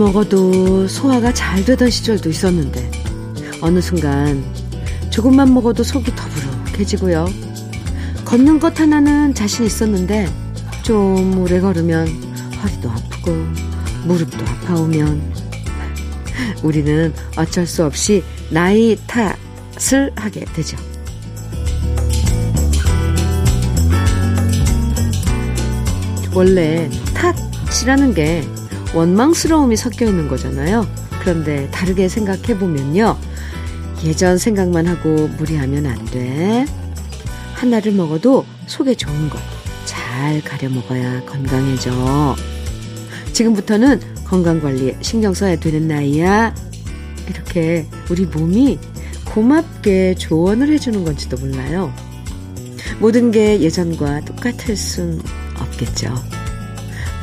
뭘 먹어도 소화가 잘 되던 시절도 있었는데 어느 순간 조금만 먹어도 속이 더부룩해지고요. 걷는 것 하나는 자신 있었는데 좀 오래 걸으면 허리도 아프고 무릎도 아파오면 우리는 어쩔 수 없이 나이 탓을 하게 되죠. 원래 탓이라는 게 원망스러움이 섞여 있는 거잖아요. 그런데 다르게 생각해 보면요. 예전 생각만 하고 무리하면 안 돼. 하나를 먹어도 속에 좋은 것 잘 가려 먹어야 건강해져. 지금부터는 건강 관리에 신경 써야 되는 나이야. 이렇게 우리 몸이 고맙게 조언을 해주는 건지도 몰라요. 모든 게 예전과 똑같을 순 없겠죠.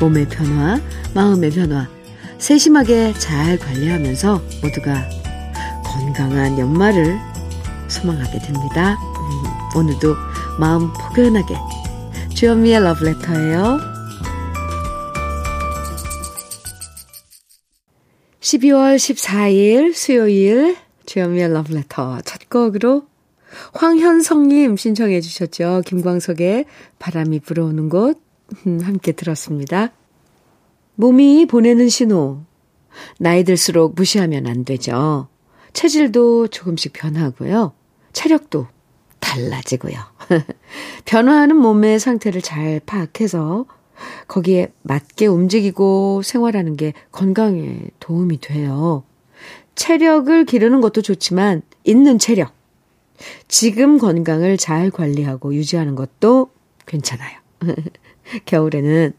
몸의 변화, 마음의 변화, 세심하게 잘 관리하면서 모두가 건강한 연말을 소망하게 됩니다. 음, 오늘도 마음 포근하게 주현미의 러브레터예요. 12월 14일 수요일 주현미의 러브레터 첫 곡으로 황현성님 신청해 주셨죠. 김광석의 바람이 불어오는 곳 음, 함께 들었습니다. 몸이 보내는 신호. 나이 들수록 무시하면 안 되죠. 체질도 조금씩 변하고요. 체력도 달라지고요. 변화하는 몸의 상태를 잘 파악해서 거기에 맞게 움직이고 생활하는 게 건강에 도움이 돼요. 체력을 기르는 것도 좋지만 있는 체력, 지금 건강을 잘 관리하고 유지하는 것도 괜찮아요. 겨울에는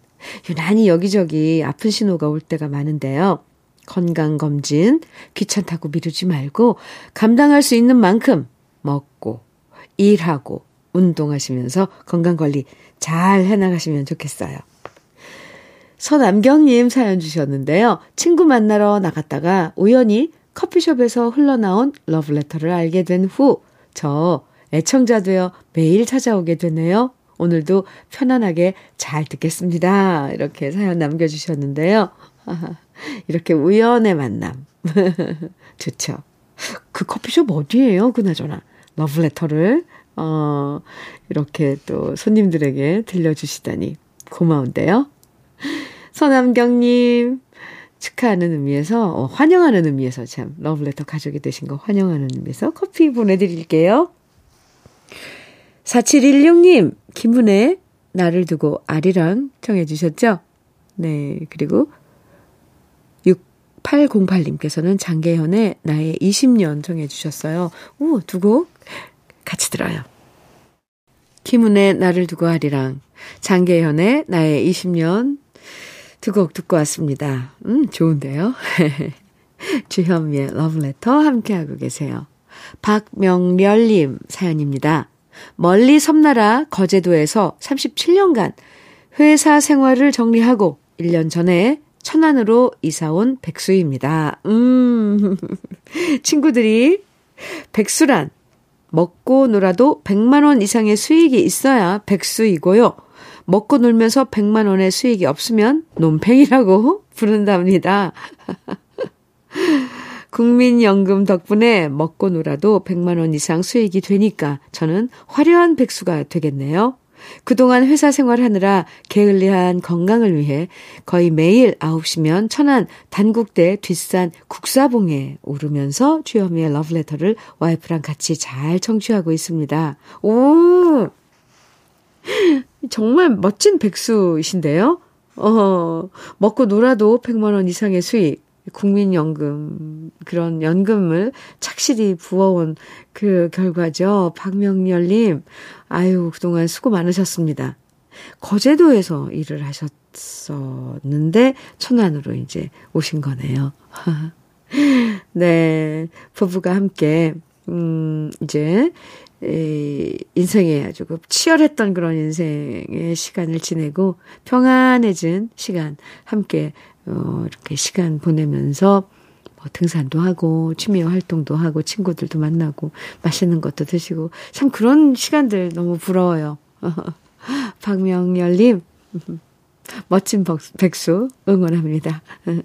유난히 여기저기 아픈 신호가 올 때가 많은데요. 건강검진 귀찮다고 미루지 말고 감당할 수 있는 만큼 먹고 일하고 운동하시면서 건강관리 잘 해나가시면 좋겠어요. 서남경님 사연 주셨는데요. 친구 만나러 나갔다가 우연히 커피숍에서 흘러나온 러브레터를 알게 된 후, 저 애청자 되어 매일 찾아오게 되네요. 오늘도 편안하게 잘 듣겠습니다. 이렇게 사연 남겨주셨는데요. 이렇게 우연의 만남. 좋죠. 그 커피숍 어디예요? 그나저나. 러브레터를, 어, 이렇게 또 손님들에게 들려주시다니 고마운데요. 서남경님, 축하하는 의미에서, 어, 환영하는 의미에서 참, 러브레터 가족이 되신 거 환영하는 의미에서 커피 보내드릴게요. 4716님, 김은혜, 나를 두고 아리랑 청해주셨죠? 네, 그리고 6808님께서는 장계현의 나의 20년 청해주셨어요. 오, 두곡 같이 들어요. 김은혜, 나를 두고 아리랑, 장계현의 나의 20년 두 곡 듣고 왔습니다. 음, 좋은데요? 주현미의 러브레터 함께하고 계세요. 박명렬님 사연입니다. 멀리 섬나라 거제도에서 37년간 회사 생활을 정리하고 1년 전에 천안으로 이사온 백수입니다. 음, 친구들이 백수란 먹고 놀아도 100만원 이상의 수익이 있어야 백수이고요. 먹고 놀면서 100만원의 수익이 없으면 논팽이라고 부른답니다. 국민연금 덕분에 먹고 놀아도 100만원 이상 수익이 되니까 저는 화려한 백수가 되겠네요. 그동안 회사 생활하느라 게을리한 건강을 위해 거의 매일 9시면 천안 단국대 뒷산 국사봉에 오르면서 주현미의 러브레터를 와이프랑 같이 잘 청취하고 있습니다. 오! 정말 멋진 백수이신데요? 어, 먹고 놀아도 100만원 이상의 수익. 국민연금, 그런 연금을 착실히 부어온 그 결과죠. 박명렬님, 아유, 그동안 수고 많으셨습니다. 거제도에서 일을 하셨었는데, 천안으로 이제 오신 거네요. 네, 부부가 함께, 음, 이제, 에, 인생에 아주 그 치열했던 그런 인생의 시간을 지내고 평안해진 시간 함께 어, 이렇게 시간 보내면서 뭐 등산도 하고 취미 활동도 하고 친구들도 만나고 맛있는 것도 드시고 참 그런 시간들 너무 부러워요. 박명열님 멋진 백수 응원합니다.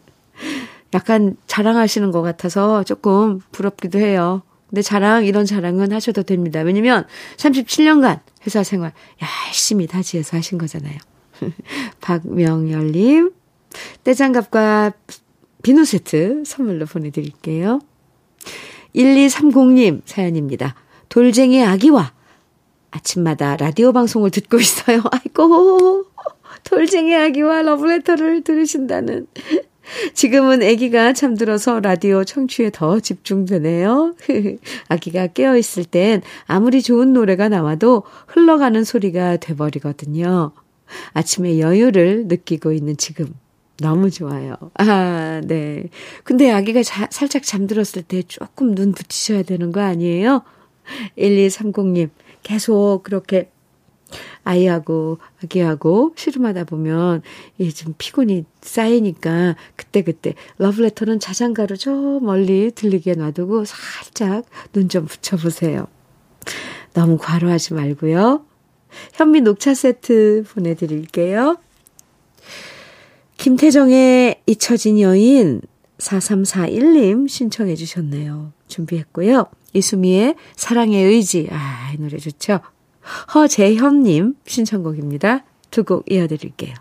약간 자랑하시는 것 같아서 조금 부럽기도 해요. 근데 자랑, 이런 자랑은 하셔도 됩니다. 왜냐면 37년간 회사 생활 열심히 다지해서 하신 거잖아요. 박명열님, 떼장갑과 비누 세트 선물로 보내드릴게요. 1230님 사연입니다. 돌쟁이 아기와 아침마다 라디오 방송을 듣고 있어요. 아이고, 돌쟁이 아기와 러브레터를 들으신다는. 지금은 아기가 잠들어서 라디오 청취에 더 집중되네요. 아기가 깨어있을 땐 아무리 좋은 노래가 나와도 흘러가는 소리가 돼버리거든요. 아침에 여유를 느끼고 있는 지금. 너무 좋아요. 아, 네. 근데 아기가 자, 살짝 잠들었을 때 조금 눈 붙이셔야 되는 거 아니에요? 1230님, 계속 그렇게 아이하고 아기하고 씨름하다 보면 이게 좀 피곤이 쌓이니까 그때그때 러브레터는 자장가로 저 멀리 들리게 놔두고 살짝 눈 좀 붙여보세요. 너무 과로하지 말고요. 현미 녹차 세트 보내드릴게요. 김태정의 잊혀진 여인 4341님 신청해 주셨네요. 준비했고요. 이수미의 사랑의 의지. 아, 이 노래 좋죠? 허재현님 신청곡입니다. 두 곡 이어드릴게요.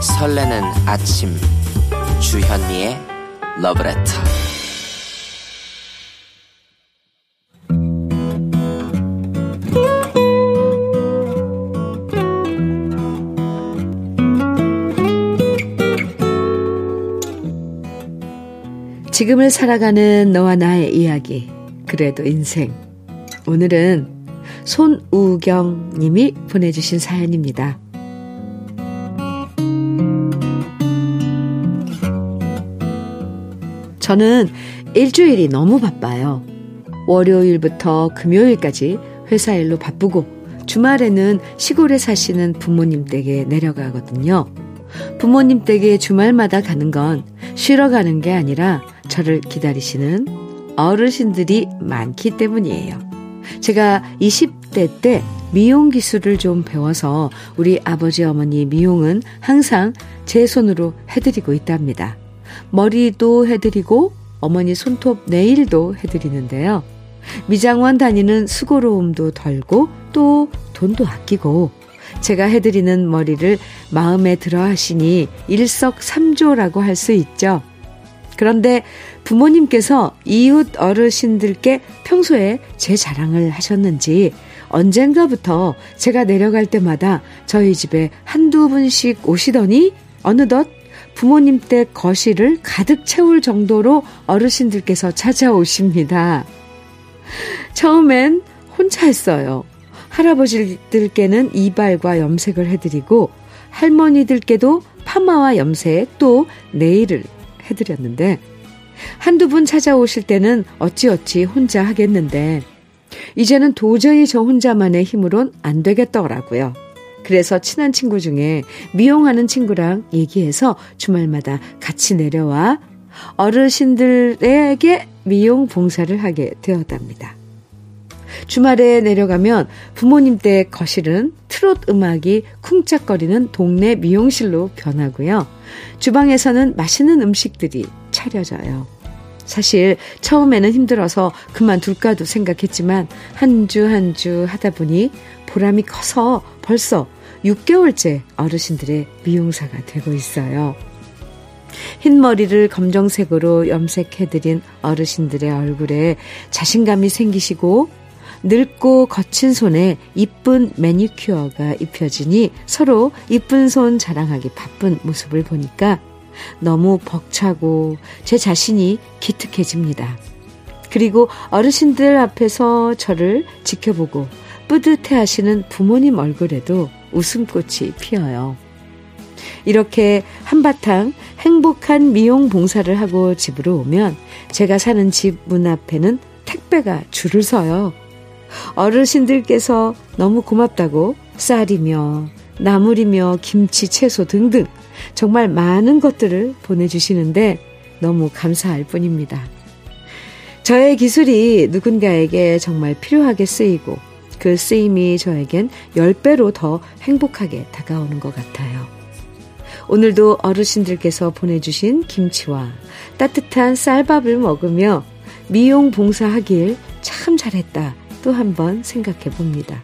설레는 아침 주현미의 러브레터 지금을 살아가는 너와 나의 이야기. 그래도 인생. 오늘은 손우경 님이 보내주신 사연입니다. 저는 일주일이 너무 바빠요. 월요일부터 금요일까지 회사 일로 바쁘고 주말에는 시골에 사시는 부모님 댁에 내려가거든요. 부모님 댁에 주말마다 가는 건 쉬러 가는 게 아니라 저를 기다리시는 어르신들이 많기 때문이에요. 제가 20대 때 미용 기술을 좀 배워서 우리 아버지 어머니 미용은 항상 제 손으로 해드리고 있답니다. 머리도 해드리고 어머니 손톱 네일도 해드리는데요. 미장원 다니는 수고로움도 덜고 또 돈도 아끼고 제가 해드리는 머리를 마음에 들어 하시니 일석삼조라고 할 수 있죠. 그런데 부모님께서 이웃 어르신들께 평소에 제 자랑을 하셨는지 언젠가부터 제가 내려갈 때마다 저희 집에 한두 분씩 오시더니 어느덧 부모님 댁 거실을 가득 채울 정도로 어르신들께서 찾아오십니다. 처음엔 혼자 했어요. 할아버지들께는 이발과 염색을 해드리고 할머니들께도 파마와 염색 또 네일을 해드렸는데 한두 분 찾아오실 때는 어찌어찌 혼자 하겠는데 이제는 도저히 저 혼자만의 힘으론 안 되겠더라고요. 그래서 친한 친구 중에 미용하는 친구랑 얘기해서 주말마다 같이 내려와 어르신들에게 미용 봉사를 하게 되었답니다. 주말에 내려가면 부모님 댁 거실은 트롯 음악이 쿵짝거리는 동네 미용실로 변하고요. 주방에서는 맛있는 음식들이 차려져요. 사실 처음에는 힘들어서 그만둘까도 생각했지만 한 주 한 주 하다 보니 보람이 커서 벌써 6개월째 어르신들의 미용사가 되고 있어요. 흰머리를 검정색으로 염색해드린 어르신들의 얼굴에 자신감이 생기시고 늙고 거친 손에 이쁜 매니큐어가 입혀지니 서로 이쁜 손 자랑하기 바쁜 모습을 보니까 너무 벅차고 제 자신이 기특해집니다. 그리고 어르신들 앞에서 저를 지켜보고 뿌듯해 하시는 부모님 얼굴에도 웃음꽃이 피어요. 이렇게 한바탕 행복한 미용 봉사를 하고 집으로 오면 제가 사는 집 문 앞에는 택배가 줄을 서요. 어르신들께서 너무 고맙다고 쌀이며 나물이며 김치, 채소 등등 정말 많은 것들을 보내주시는데 너무 감사할 뿐입니다. 저의 기술이 누군가에게 정말 필요하게 쓰이고 그 쓰임이 저에겐 10배로 더 행복하게 다가오는 것 같아요. 오늘도 어르신들께서 보내주신 김치와 따뜻한 쌀밥을 먹으며 미용 봉사하길 참 잘했다 또 한 번 생각해 봅니다.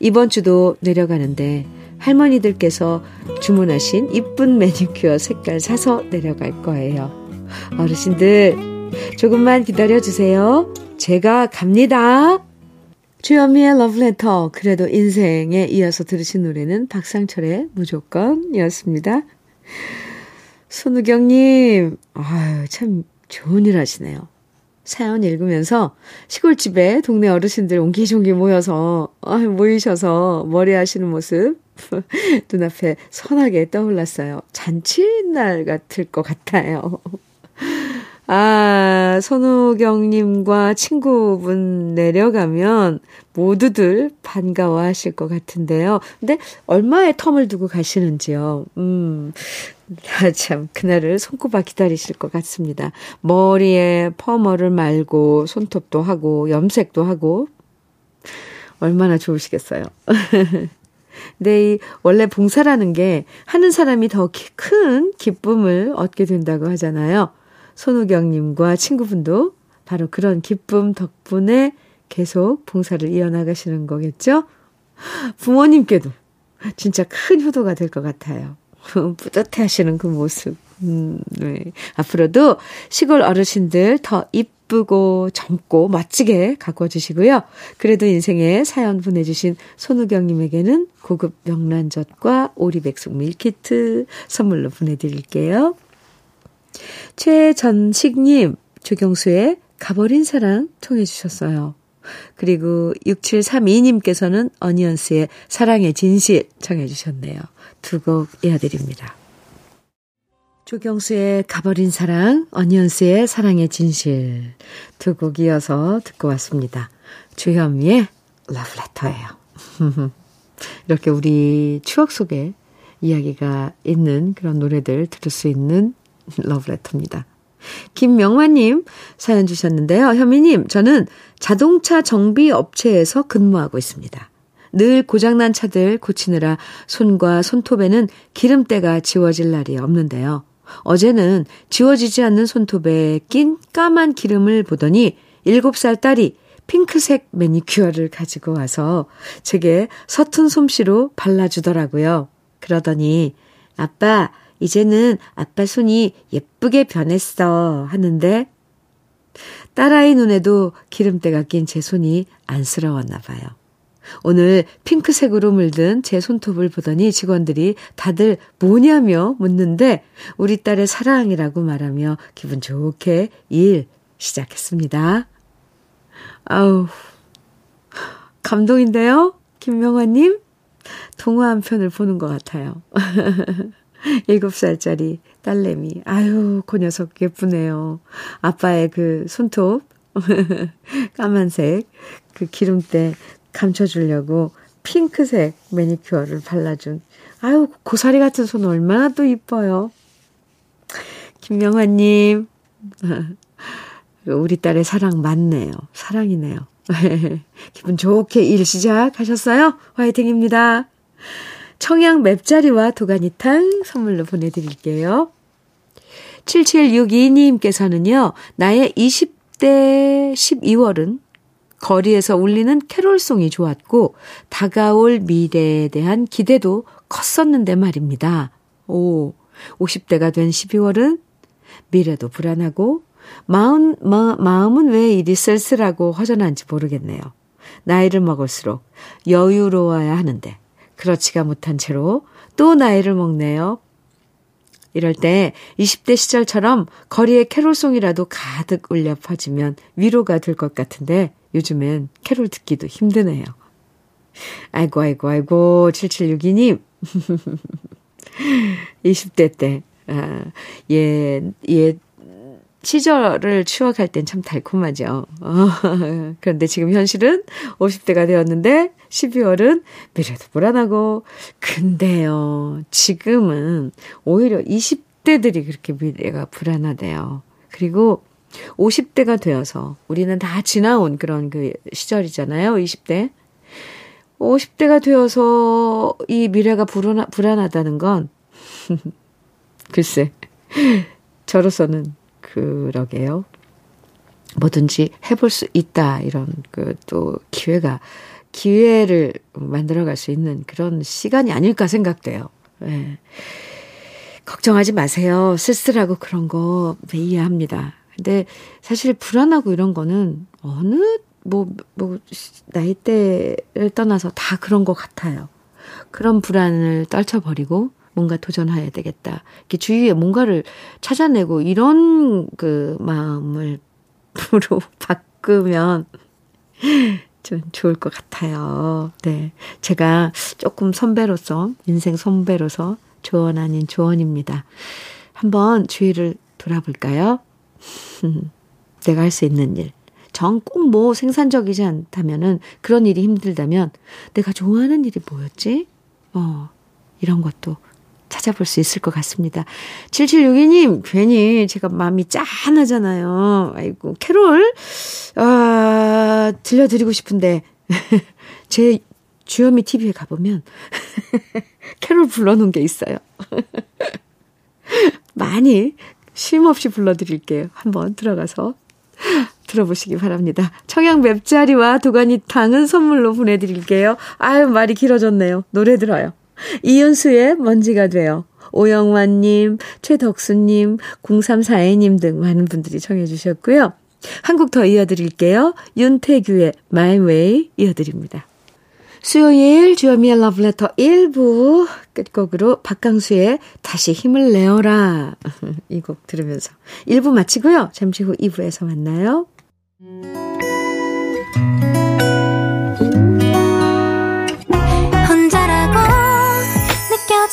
이번 주도 내려가는데 할머니들께서 주문하신 이쁜 매니큐어 색깔 사서 내려갈 거예요. 어르신들, 조금만 기다려 주세요. 제가 갑니다. 주현미의 러브레터, 그래도 인생에 이어서 들으신 노래는 박상철의 무조건이었습니다. 손우경님, 아유, 참 좋은 일 하시네요. 사연 읽으면서 시골집에 동네 어르신들 옹기종기 모여서, 아, 모이셔서 머리 하시는 모습 눈앞에 선하게 떠올랐어요. 잔치날 같을 것 같아요. 아, 선우경님과 친구분 내려가면 모두들 반가워 하실 것 같은데요. 근데 얼마의 텀을 두고 가시는지요. 음, 아, 참, 그날을 손꼽아 기다리실 것 같습니다. 머리에 퍼머를 말고 손톱도 하고 염색도 하고 얼마나 좋으시겠어요. 근데 이 원래 봉사라는 게 하는 사람이 더 큰 기쁨을 얻게 된다고 하잖아요. 손우경님과 친구분도 바로 그런 기쁨 덕분에 계속 봉사를 이어나가시는 거겠죠? 부모님께도 진짜 큰 효도가 될 것 같아요. 뿌듯해 하시는 그 모습. 음, 네. 앞으로도 시골 어르신들 더 이쁘고 젊고 멋지게 가꿔 주시고요. 그래도 인생에 사연 보내주신 손우경님에게는 고급 명란젓과 오리백숙 밀키트 선물로 보내드릴게요. 최전식님, 조경수의 가버린 사랑 통해 주셨어요. 그리고 6732님께서는 어니언스의 사랑의 진실 청해 주셨네요. 두 곡 이어드립니다. 조경수의 가버린 사랑, 어니언스의 사랑의 진실 두 곡 이어서 듣고 왔습니다. 주현미의 러브레터예요. 이렇게 우리 추억 속에 이야기가 있는 그런 노래들 들을 수 있는 러브레터입니다. 김명화님 사연 주셨는데요. 현미님, 저는 자동차 정비 업체에서 근무하고 있습니다. 늘 고장난 차들 고치느라 손과 손톱에는 기름때가 지워질 날이 없는데요. 어제는 지워지지 않는 손톱에 낀 까만 기름을 보더니 7살 딸이 핑크색 매니큐어를 가지고 와서 제게 서툰 솜씨로 발라주더라고요. 그러더니, 아빠, 이제는 아빠 손이 예쁘게 변했어 하는데 딸아이 눈에도 기름때가 낀 제 손이 안쓰러웠나 봐요. 오늘 핑크색으로 물든 제 손톱을 보더니 직원들이 다들 뭐냐며 묻는데 우리 딸의 사랑이라고 말하며 기분 좋게 일 시작했습니다. 아우, 감동인데요? 김명화님? 동화 한 편을 보는 것 같아요. 7살짜리 딸내미. 아유, 그 녀석 예쁘네요. 아빠의 그 손톱, 까만색, 그 기름때 감춰주려고 핑크색 매니큐어를 발라준. 아유, 고사리 같은 손 얼마나 또 이뻐요. 김명환님, 우리 딸의 사랑 맞네요. 사랑이네요. 기분 좋게 일 시작하셨어요? 화이팅입니다. 청양 맵자리와 도가니탕 선물로 보내드릴게요. 7762님께서는요, 나의 20대 12월은 거리에서 울리는 캐롤송이 좋았고, 다가올 미래에 대한 기대도 컸었는데 말입니다. 오, 50대가 된 12월은 미래도 불안하고, 마음, 마, 마음은 왜 이리 쓸쓸하고 허전한지 모르겠네요. 나이를 먹을수록 여유로워야 하는데, 그렇지가 못한 채로 또 나이를 먹네요. 이럴 때 20대 시절처럼 거리에 캐롤송이라도 가득 울려 퍼지면 위로가 될 것 같은데 요즘엔 캐롤 듣기도 힘드네요. 아이고, 아이고, 아이고, 7762님. 20대 때, 아, 예, 예, 시절을 추억할 땐 참 달콤하죠. 어, 그런데 지금 현실은 50대가 되었는데 12월은 미래도 불안하고 근데요. 지금은 오히려 20대들이 그렇게 미래가 불안하대요. 그리고 50대가 되어서 우리는 다 지나온 그런 그 시절이잖아요. 20대. 50대가 되어서 이 미래가 불안하, 불안하다는 건, 글쎄, 저로서는 그러게요. 뭐든지 해볼 수 있다. 이런 그 또 기회가, 기회를 만들어 갈 수 있는 그런 시간이 아닐까 생각돼요. 네. 걱정하지 마세요. 쓸쓸하고 그런 거 네, 이해합니다. 근데 사실 불안하고 이런 거는 어느 뭐, 뭐, 나이대를 떠나서 다 그런 것 같아요. 그런 불안을 떨쳐버리고 뭔가 도전해야 되겠다. 이렇게 주위에 뭔가를 찾아내고 이런 그 마음을 으로 바꾸면 좀 좋을 것 같아요. 네. 제가 조금 선배로서, 인생 선배로서 조언 아닌 조언입니다. 한번 주위를 돌아볼까요? 내가 할 수 있는 일. 정 꼭 뭐 생산적이지 않다면은 그런 일이 힘들다면 내가 좋아하는 일이 뭐였지? 어, 이런 것도 찾아볼 수 있을 것 같습니다. 7762님, 괜히 제가 마음이 짠하잖아요. 아이고, 캐롤, 아, 들려드리고 싶은데, 제 주현미 TV에 가보면, 캐롤 불러놓은 게 있어요. 많이 쉼 없이 불러드릴게요. 한번 들어가서 들어보시기 바랍니다. 청양 맵자리와 도가니탕은 선물로 보내드릴게요. 아유, 말이 길어졌네요. 노래 들어요. 이윤수의 먼지가 돼요. 오영환님, 최덕수님, 0342님 등 많은 분들이 청해주셨고요. 한국 더 이어드릴게요. 윤태규의 My Way 이어드립니다. 수요일 주여미의 러브레터 1부 끝곡으로 박강수의 다시 힘을 내어라 이 곡 들으면서 1부 마치고요. 잠시 후 2부에서 만나요. 혼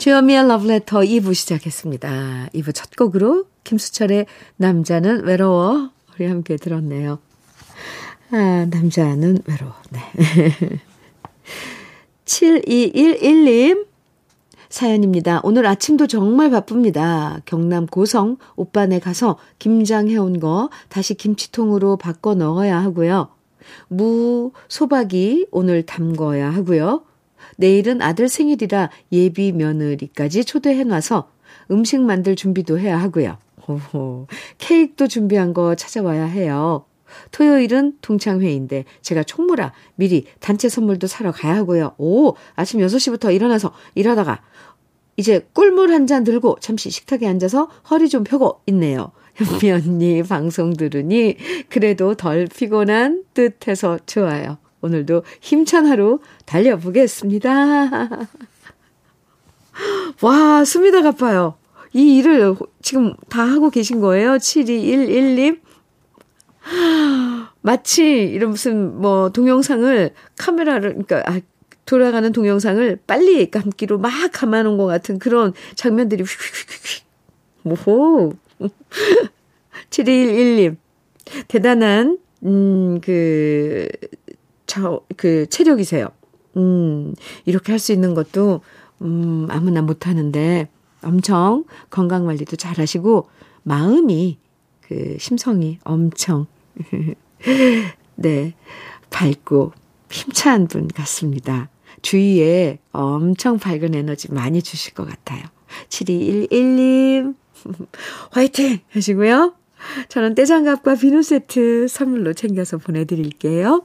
주현미의 Letter 2부 시작했습니다. 2부 첫 곡으로 김수철의 남자는 외로워 우리 함께 들었네요. 아, 남자는 외로워. 네. 7211님 사연입니다. 오늘 아침도 정말 바쁩니다. 경남 고성 오빠네 가서 김장 해온 거 다시 김치통으로 바꿔 넣어야 하고요. 무, 소박이 오늘 담궈야 하고요. 내일은 아들 생일이라 예비 며느리까지 초대해놔서 음식 만들 준비도 해야 하고요. 오호, 케이크도 준비한 거 찾아와야 해요. 토요일은 동창회인데 제가 총무라 미리 단체 선물도 사러 가야 하고요. 오, 아침 6시부터 일어나서 일하다가 이제 꿀물 한 잔 들고 잠시 식탁에 앉아서 허리 좀 펴고 있네요. 현미 언니 방송 들으니 그래도 덜 피곤한 듯해서 좋아요. 오늘도 힘찬 하루 달려보겠습니다. 와, 숨이 다 가빠요. 이 일을 지금 다 하고 계신 거예요? 7211님? 마치 이런 무슨 뭐 동영상을 카메라를 그러니까 아, 돌아가는 동영상을 빨리 감기로 막 감아놓은 것 같은 그런 장면들이 휙휙휙휙. 오호. 7211님. 대단한, 음, 그, 저, 그, 체력이세요. 음, 이렇게 할 수 있는 것도, 음, 아무나 못하는데 엄청 건강 관리도 잘 하시고, 마음이, 그, 심성이 엄청 네. 밝고 힘찬 분 같습니다. 주위에 엄청 밝은 에너지 많이 주실 것 같아요. 7211님, 화이팅! 하시고요. 저는 때장갑과 비누 세트 선물로 챙겨서 보내드릴게요.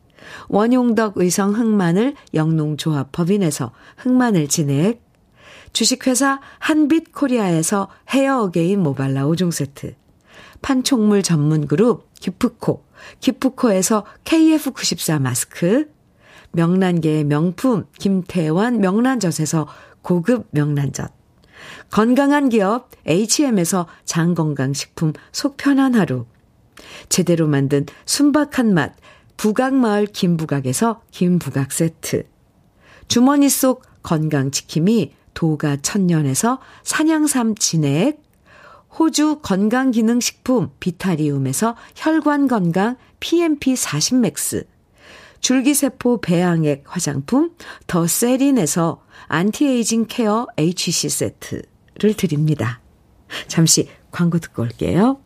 원용덕 의성 흑마늘 영농조합 법인에서 흑마늘 진액, 주식회사 한빛 코리아에서 헤어 어게인 모발라 5종 세트, 판촉물 전문 그룹 기프코, 기프코에서 KF94 마스크, 명란계의 명품 김태환 명란젓에서 고급 명란젓, 건강한 기업 H&M에서 장건강식품 속편한 하루, 제대로 만든 순박한 맛 부각마을 김부각에서 김부각 세트, 주머니 속 건강지킴이 도가 천년에서 산양삼 진액, 호주 건강기능식품 비타리움에서 혈관건강 PMP40맥스, 줄기세포 배양액 화장품 더 세린에서 anti-aging care HC 세트를 드립니다. 잠시 광고 듣고 올게요.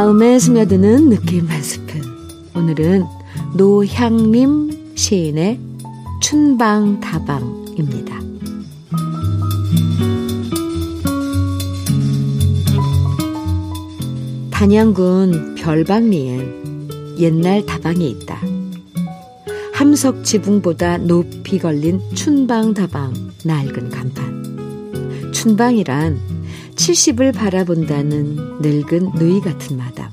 마음에 스며드는 느낌 한 스푼. 오늘은 노향림 시인의 춘방다방입니다. 단양군 별방리엔 옛날 다방이 있다. 함석 지붕보다 높이 걸린 춘방다방 낡은 간판. 춘방이란 70을 바라본다는 늙은 누이 같은 마담.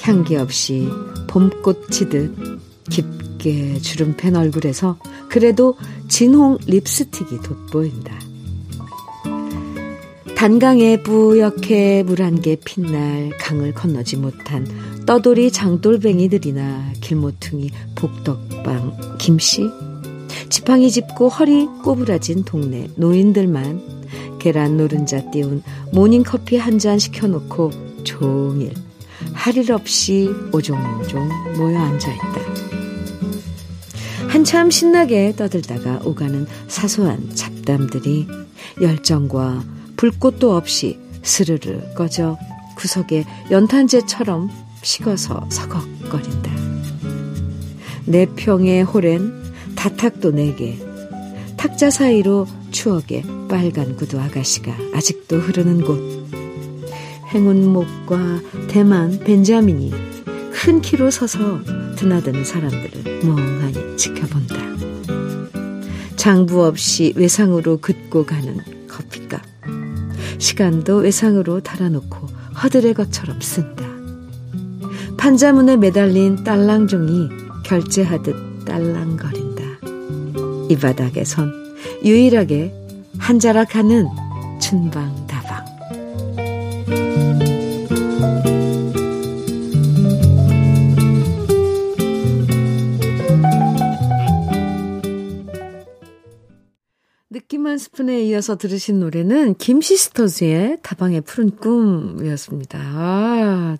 향기 없이 봄꽃 치듯 깊게 주름 팬 얼굴에서 그래도 진홍 립스틱이 돋보인다. 단강에 뿌옇게 물 한 개 핀 날 강을 건너지 못한 떠돌이 장돌뱅이들이나 길모퉁이 복덕방 김씨 지팡이 짚고 허리 꼬부라진 동네 노인들만 계란 노른자 띄운 모닝커피 한 잔 시켜놓고 종일 할 일 없이 오종종 모여 앉아있다. 한참 신나게 떠들다가 오가는 사소한 잡담들이 열정과 불꽃도 없이 스르르 꺼져 구석에 연탄재처럼 식어서 서걱거린다. 내 평의 호렌 다탁도 네개 탁자 사이로 추억의 빨간 구두 아가씨가 아직도 흐르는 곳. 행운목과 대만 벤자민이 큰 키로 서서 드나드는 사람들을 멍하니 지켜본다. 장부 없이 외상으로 긋고 가는 커피값. 시간도 외상으로 달아놓고 허들의 것처럼 쓴다. 판자문에 매달린 딸랑종이 결제하듯 딸랑거린다. 이 바닥에선 유일하게 한 자락 하는 춘방다방. 느낌 한 스푼에 이어서 들으신 노래는 김시스터즈의 다방의 푸른 꿈이었습니다. 아,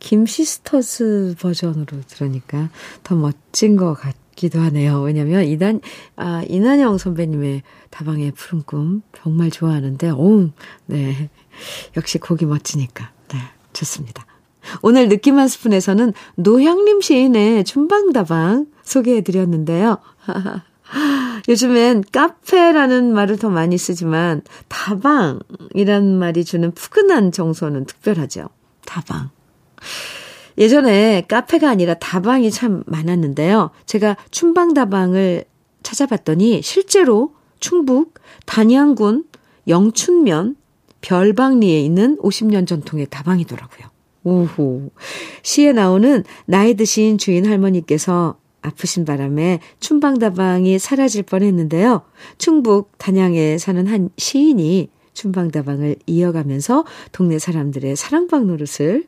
김시스터즈 버전으로 들으니까 더 멋진 것 같아요. 기도 하네요. 왜냐면 이단 아 이난영 선배님의 다방의 푸른 꿈 정말 좋아하는데 오, 네. 역시 곡이 멋지니까. 네. 좋습니다. 오늘 느낌 한 스푼에서는 노향림 시인의 춘방다방 소개해 드렸는데요. 요즘엔 카페라는 말을 더 많이 쓰지만 다방이란 말이 주는 푸근한 정서는 특별하죠. 다방. 예전에 카페가 아니라 다방이 참 많았는데요. 제가 춘방다방을 찾아봤더니 실제로 충북 단양군 영춘면 별방리에 있는 50년 전통의 다방이더라고요. 오호. 시에 나오는 나이 드신 주인 할머니께서 아프신 바람에 춘방다방이 사라질 뻔 했는데요. 충북 단양에 사는 한 시인이 춘방다방을 이어가면서 동네 사람들의 사랑방 노릇을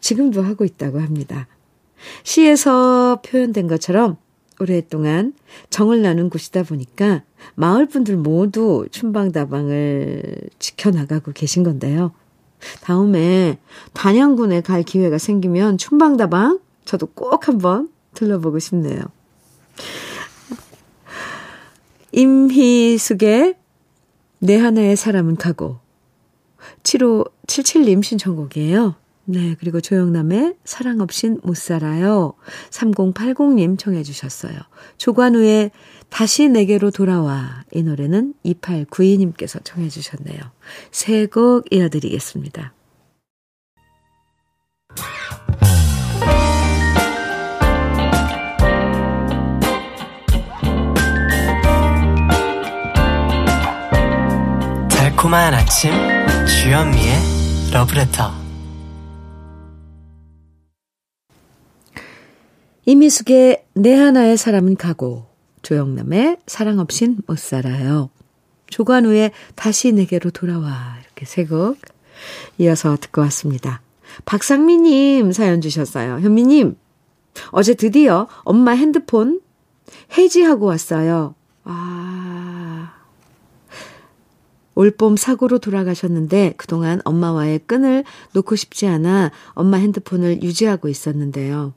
지금도 하고 있다고 합니다. 시에서 표현된 것처럼 오랫동안 정을 나눈 곳이다 보니까 마을 분들 모두 춘방다방을 지켜나가고 계신 건데요. 다음에 단양군에 갈 기회가 생기면 춘방다방 저도 꼭 한번 들러보고 싶네요. 임희숙의 내 하나의 사람은 가고 7577님 신청곡이에요. 네, 그리고 조영남의 사랑 없인 못 살아요. 3080님 청해 주셨어요. 조관우의 다시 내게로 돌아와. 이 노래는 2892님께서 청해 주셨네요. 세 곡 이어드리겠습니다. 달콤한 아침 주현미의 러브레터 이미숙의 내 하나의 사람은 가고 조영남의 사랑 없인 못 살아요. 조관우의 다시 내게로 돌아와 이렇게 세 곡 이어서 듣고 왔습니다. 박상미님 사연 주셨어요. 현미님 어제 드디어 엄마 핸드폰 해지하고 왔어요. 아 올봄 사고로 돌아가셨는데 그동안 엄마와의 끈을 놓고 싶지 않아 엄마 핸드폰을 유지하고 있었는데요.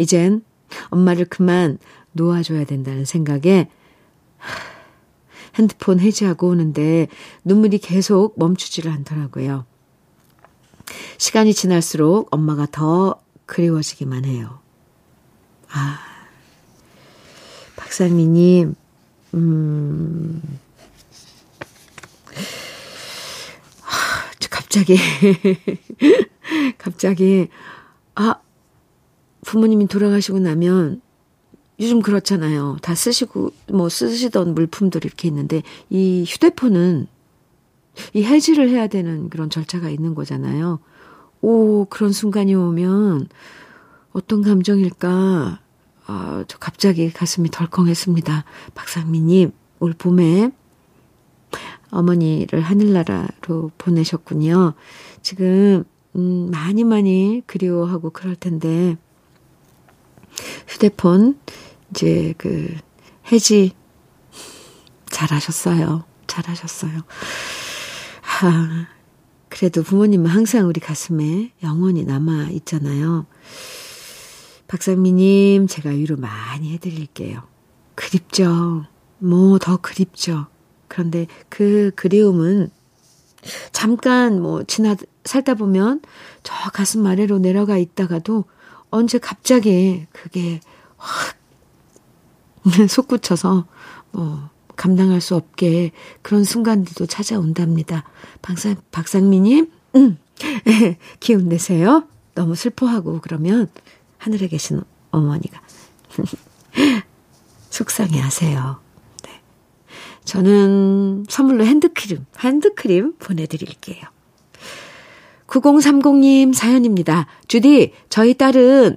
이젠 엄마를 그만 놓아줘야 된다는 생각에 핸드폰 해지하고 오는데 눈물이 계속 멈추지를 않더라고요. 시간이 지날수록 엄마가 더 그리워지기만 해요. 아, 박상미님, 음, 갑자기, 갑자기, 아, 부모님이 돌아가시고 나면 요즘 그렇잖아요. 다 쓰시고 뭐 쓰시던 물품들이 이렇게 있는데 이 휴대폰은 이 해지를 해야 되는 그런 절차가 있는 거잖아요. 오, 그런 순간이 오면 어떤 감정일까? 아, 저 갑자기 가슴이 덜컹했습니다. 박상미님, 올 봄에 어머니를 하늘나라로 보내셨군요. 지금, 음, 많이 많이 그리워하고 그럴 텐데, 휴대폰 이제 그 해지 잘하셨어요. 잘하셨어요. 아, 그래도 부모님은 항상 우리 가슴에 영원히 남아 있잖아요. 박상미님, 제가 위로 많이 해드릴게요. 그립죠. 뭐 더 그립죠. 그런데 그 그리움은 잠깐 뭐 지나 살다 보면 저 가슴 아래로 내려가 있다가도 언제 갑자기 그게 확 솟구쳐서 뭐 감당할 수 없게 그런 순간들도 찾아온답니다. 박상, 박상미님, 음, 기운 내세요. 너무 슬퍼하고 그러면 하늘에 계신 어머니가 속상해 하세요. 네. 저는 선물로 핸드크림, 핸드크림 보내드릴게요. 9030님 사연입니다. 주디, 저희 딸은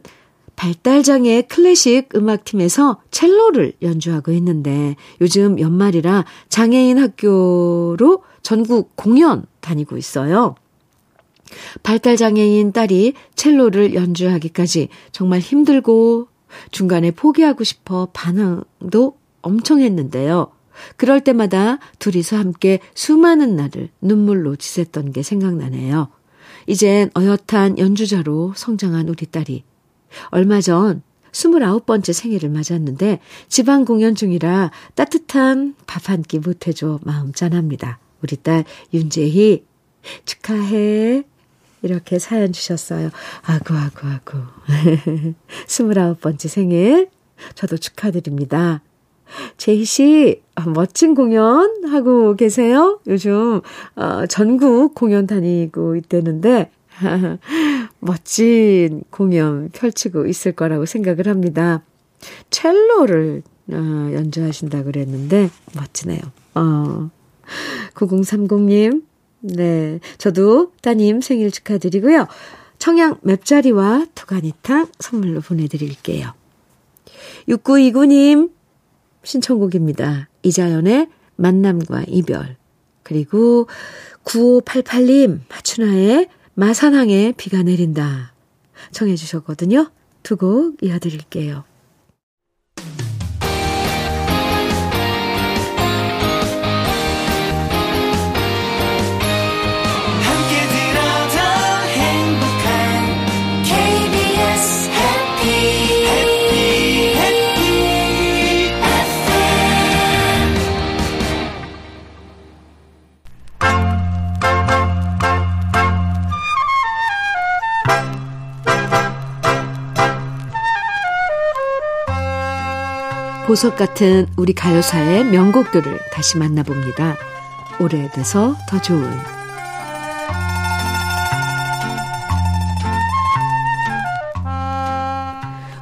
발달장애 클래식 음악팀에서 첼로를 연주하고 있는데 요즘 연말이라 장애인 학교로 전국 공연 다니고 있어요. 발달장애인 딸이 첼로를 연주하기까지 정말 힘들고 중간에 포기하고 싶어 반항도 엄청 했는데요. 그럴 때마다 둘이서 함께 수많은 날을 눈물로 지샜던 게 생각나네요. 이젠 어엿한 연주자로 성장한 우리 딸이 얼마 전 29번째 생일을 맞았는데 지방 공연 중이라 따뜻한 밥 한 끼 못해줘 마음 짠합니다. 우리 딸 윤재희 축하해. 이렇게 사연 주셨어요. 아구, 아구, 아구. 29번째 생일 저도 축하드립니다. 제희 씨, 아, 멋진 공연 하고 계세요? 요즘, 어, 전국 공연 다니고 있다는데, 멋진 공연 펼치고 있을 거라고 생각을 합니다. 첼로를, 어, 연주하신다고 그랬는데, 멋지네요. 어, 9030님, 네. 저도 따님 생일 축하드리고요. 청양 맵자리와 두가니탕 선물로 보내드릴게요. 6929님 신청곡입니다. 이자연의 만남과 이별. 그리고 9588님 하춘아의 마산항에 비가 내린다. 청해 주셨거든요. 두 곡 이어드릴게요. 보석 같은 우리 가요사의 명곡들을 다시 만나봅니다. 오래돼서 더 좋은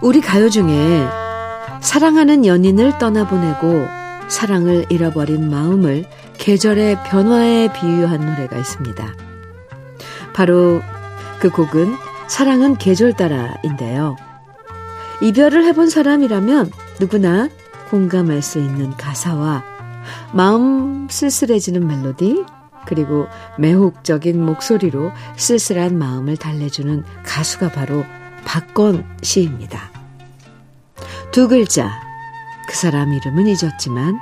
우리 가요 중에 사랑하는 연인을 떠나보내고 사랑을 잃어버린 마음을 계절의 변화에 비유한 노래가 있습니다. 바로 그 곡은 사랑은 계절 따라인데요. 이별을 해본 사람이라면 누구나 공감할 수 있는 가사와 마음 쓸쓸해지는 멜로디, 그리고 매혹적인 목소리로 쓸쓸한 마음을 달래주는 가수가 바로 박건 씨입니다. 두 글자, 그 사람 이름은 잊었지만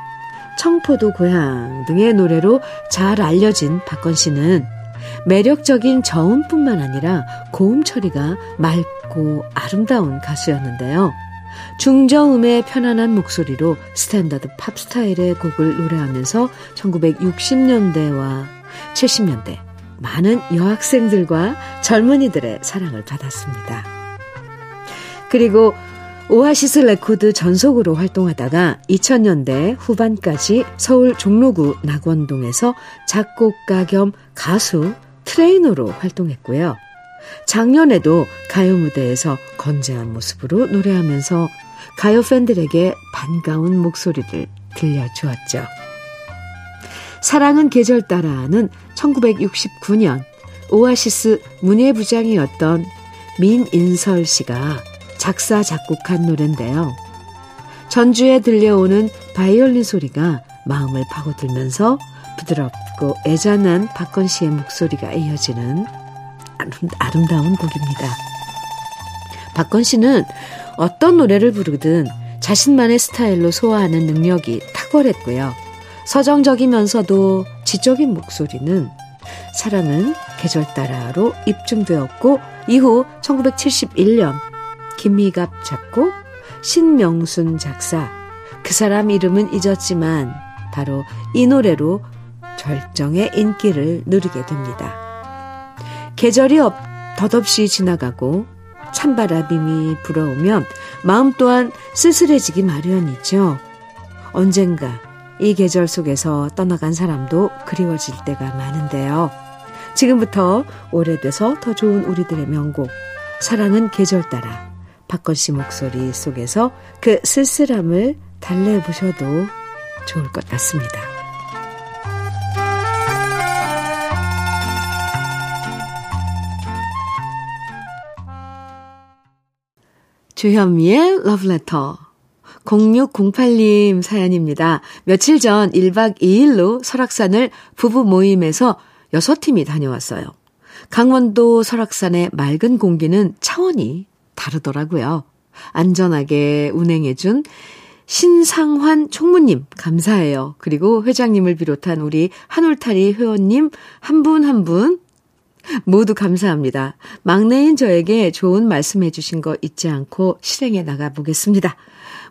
청포도 고향 등의 노래로 잘 알려진 박건 씨는 매력적인 저음뿐만 아니라 고음 처리가 맑고 아름다운 가수였는데요. 중저음의 편안한 목소리로 standard pop 스타일의 곡을 노래하면서 1960년대와 70년대 많은 여학생들과 젊은이들의 사랑을 받았습니다. 그리고 오아시스 레코드 전속으로 활동하다가 2000년대 후반까지 서울 종로구 낙원동에서 작곡가 겸 가수 트레이너로 활동했고요. 작년에도 가요 무대에서 건재한 모습으로 노래하면서 가요 팬들에게 반가운 목소리를 들려주었죠. 사랑은 계절 따라는 1969년 오아시스 문예부장이었던 민인설 씨가 작사, 작곡한 노래인데요. 전주에 들려오는 바이올린 소리가 마음을 파고들면서 부드럽고 애잔한 박건 씨의 목소리가 이어지는 아름다운 곡입니다. 박건 씨는 어떤 노래를 부르든 자신만의 스타일로 소화하는 능력이 탁월했고요. 서정적이면서도 지적인 목소리는 사랑은 계절 따라로 입증되었고 이후 1971년 김미갑 작곡, 신명순 작사, 그 사람 이름은 잊었지만 바로 이 노래로 절정의 인기를 누리게 됩니다. 계절이 없, 덧없이 지나가고 찬바람이 불어오면 마음 또한 쓸쓸해지기 마련이죠. 언젠가 이 계절 속에서 떠나간 사람도 그리워질 때가 많은데요. 지금부터 오래돼서 더 좋은 우리들의 명곡 사랑은 계절 따라 박건 씨 목소리 속에서 그 쓸쓸함을 달래보셔도 좋을 것 같습니다. 주현미의 러브레터 0608님 사연입니다. 며칠 전 1박 2일로 설악산을 부부 모임에서 6팀이 다녀왔어요. 강원도 설악산의 맑은 공기는 차원이 다르더라고요. 안전하게 운행해준 신상환 총무님, 감사해요. 그리고 회장님을 비롯한 우리 한울타리 회원님 한 분 한분 모두 감사합니다. 막내인 저에게 좋은 말씀 해주신 거 잊지 않고 실행해 나가 보겠습니다.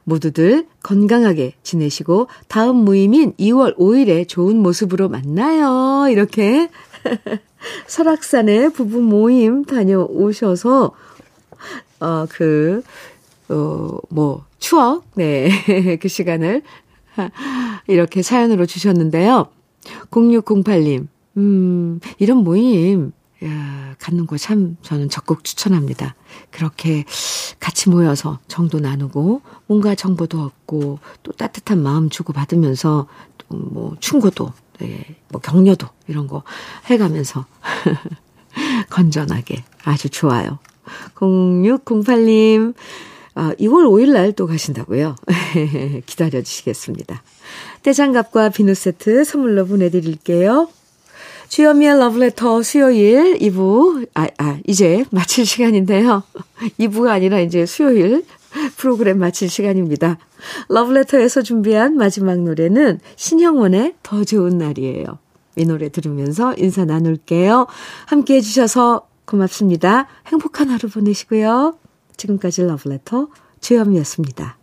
모두들 건강하게 지내시고 다음 모임인 2월 5일에 좋은 모습으로 만나요. 이렇게 설악산에 부부 모임 다녀오셔서 어, 그, 어, 뭐, 추억, 네, 그 시간을 이렇게 사연으로 주셨는데요. 0608님, 음, 이런 모임, 야, 갖는 거 참 저는 적극 추천합니다. 그렇게 같이 모여서 정도 나누고 뭔가 정보도 얻고 또 따뜻한 마음 주고 받으면서 또 뭐 충고도 네, 뭐 격려도 이런 거 해가면서 건전하게. 아주 좋아요. 0608님, 아, 2월 5일 날 또 가신다고요? 기다려 주시겠습니다. 떼장갑과 비누 세트 선물로 보내드릴게요. 주현미의 러브레터 수요일 2부, 아, 아, 이제 마칠 시간인데요. 2부가 아니라 이제 수요일 프로그램 마칠 시간입니다. 러브레터에서 준비한 마지막 노래는 신형원의 더 좋은 날이에요. 이 노래 들으면서 인사 나눌게요. 함께 해주셔서 고맙습니다. 행복한 하루 보내시고요. 지금까지 러브레터 주현미였습니다.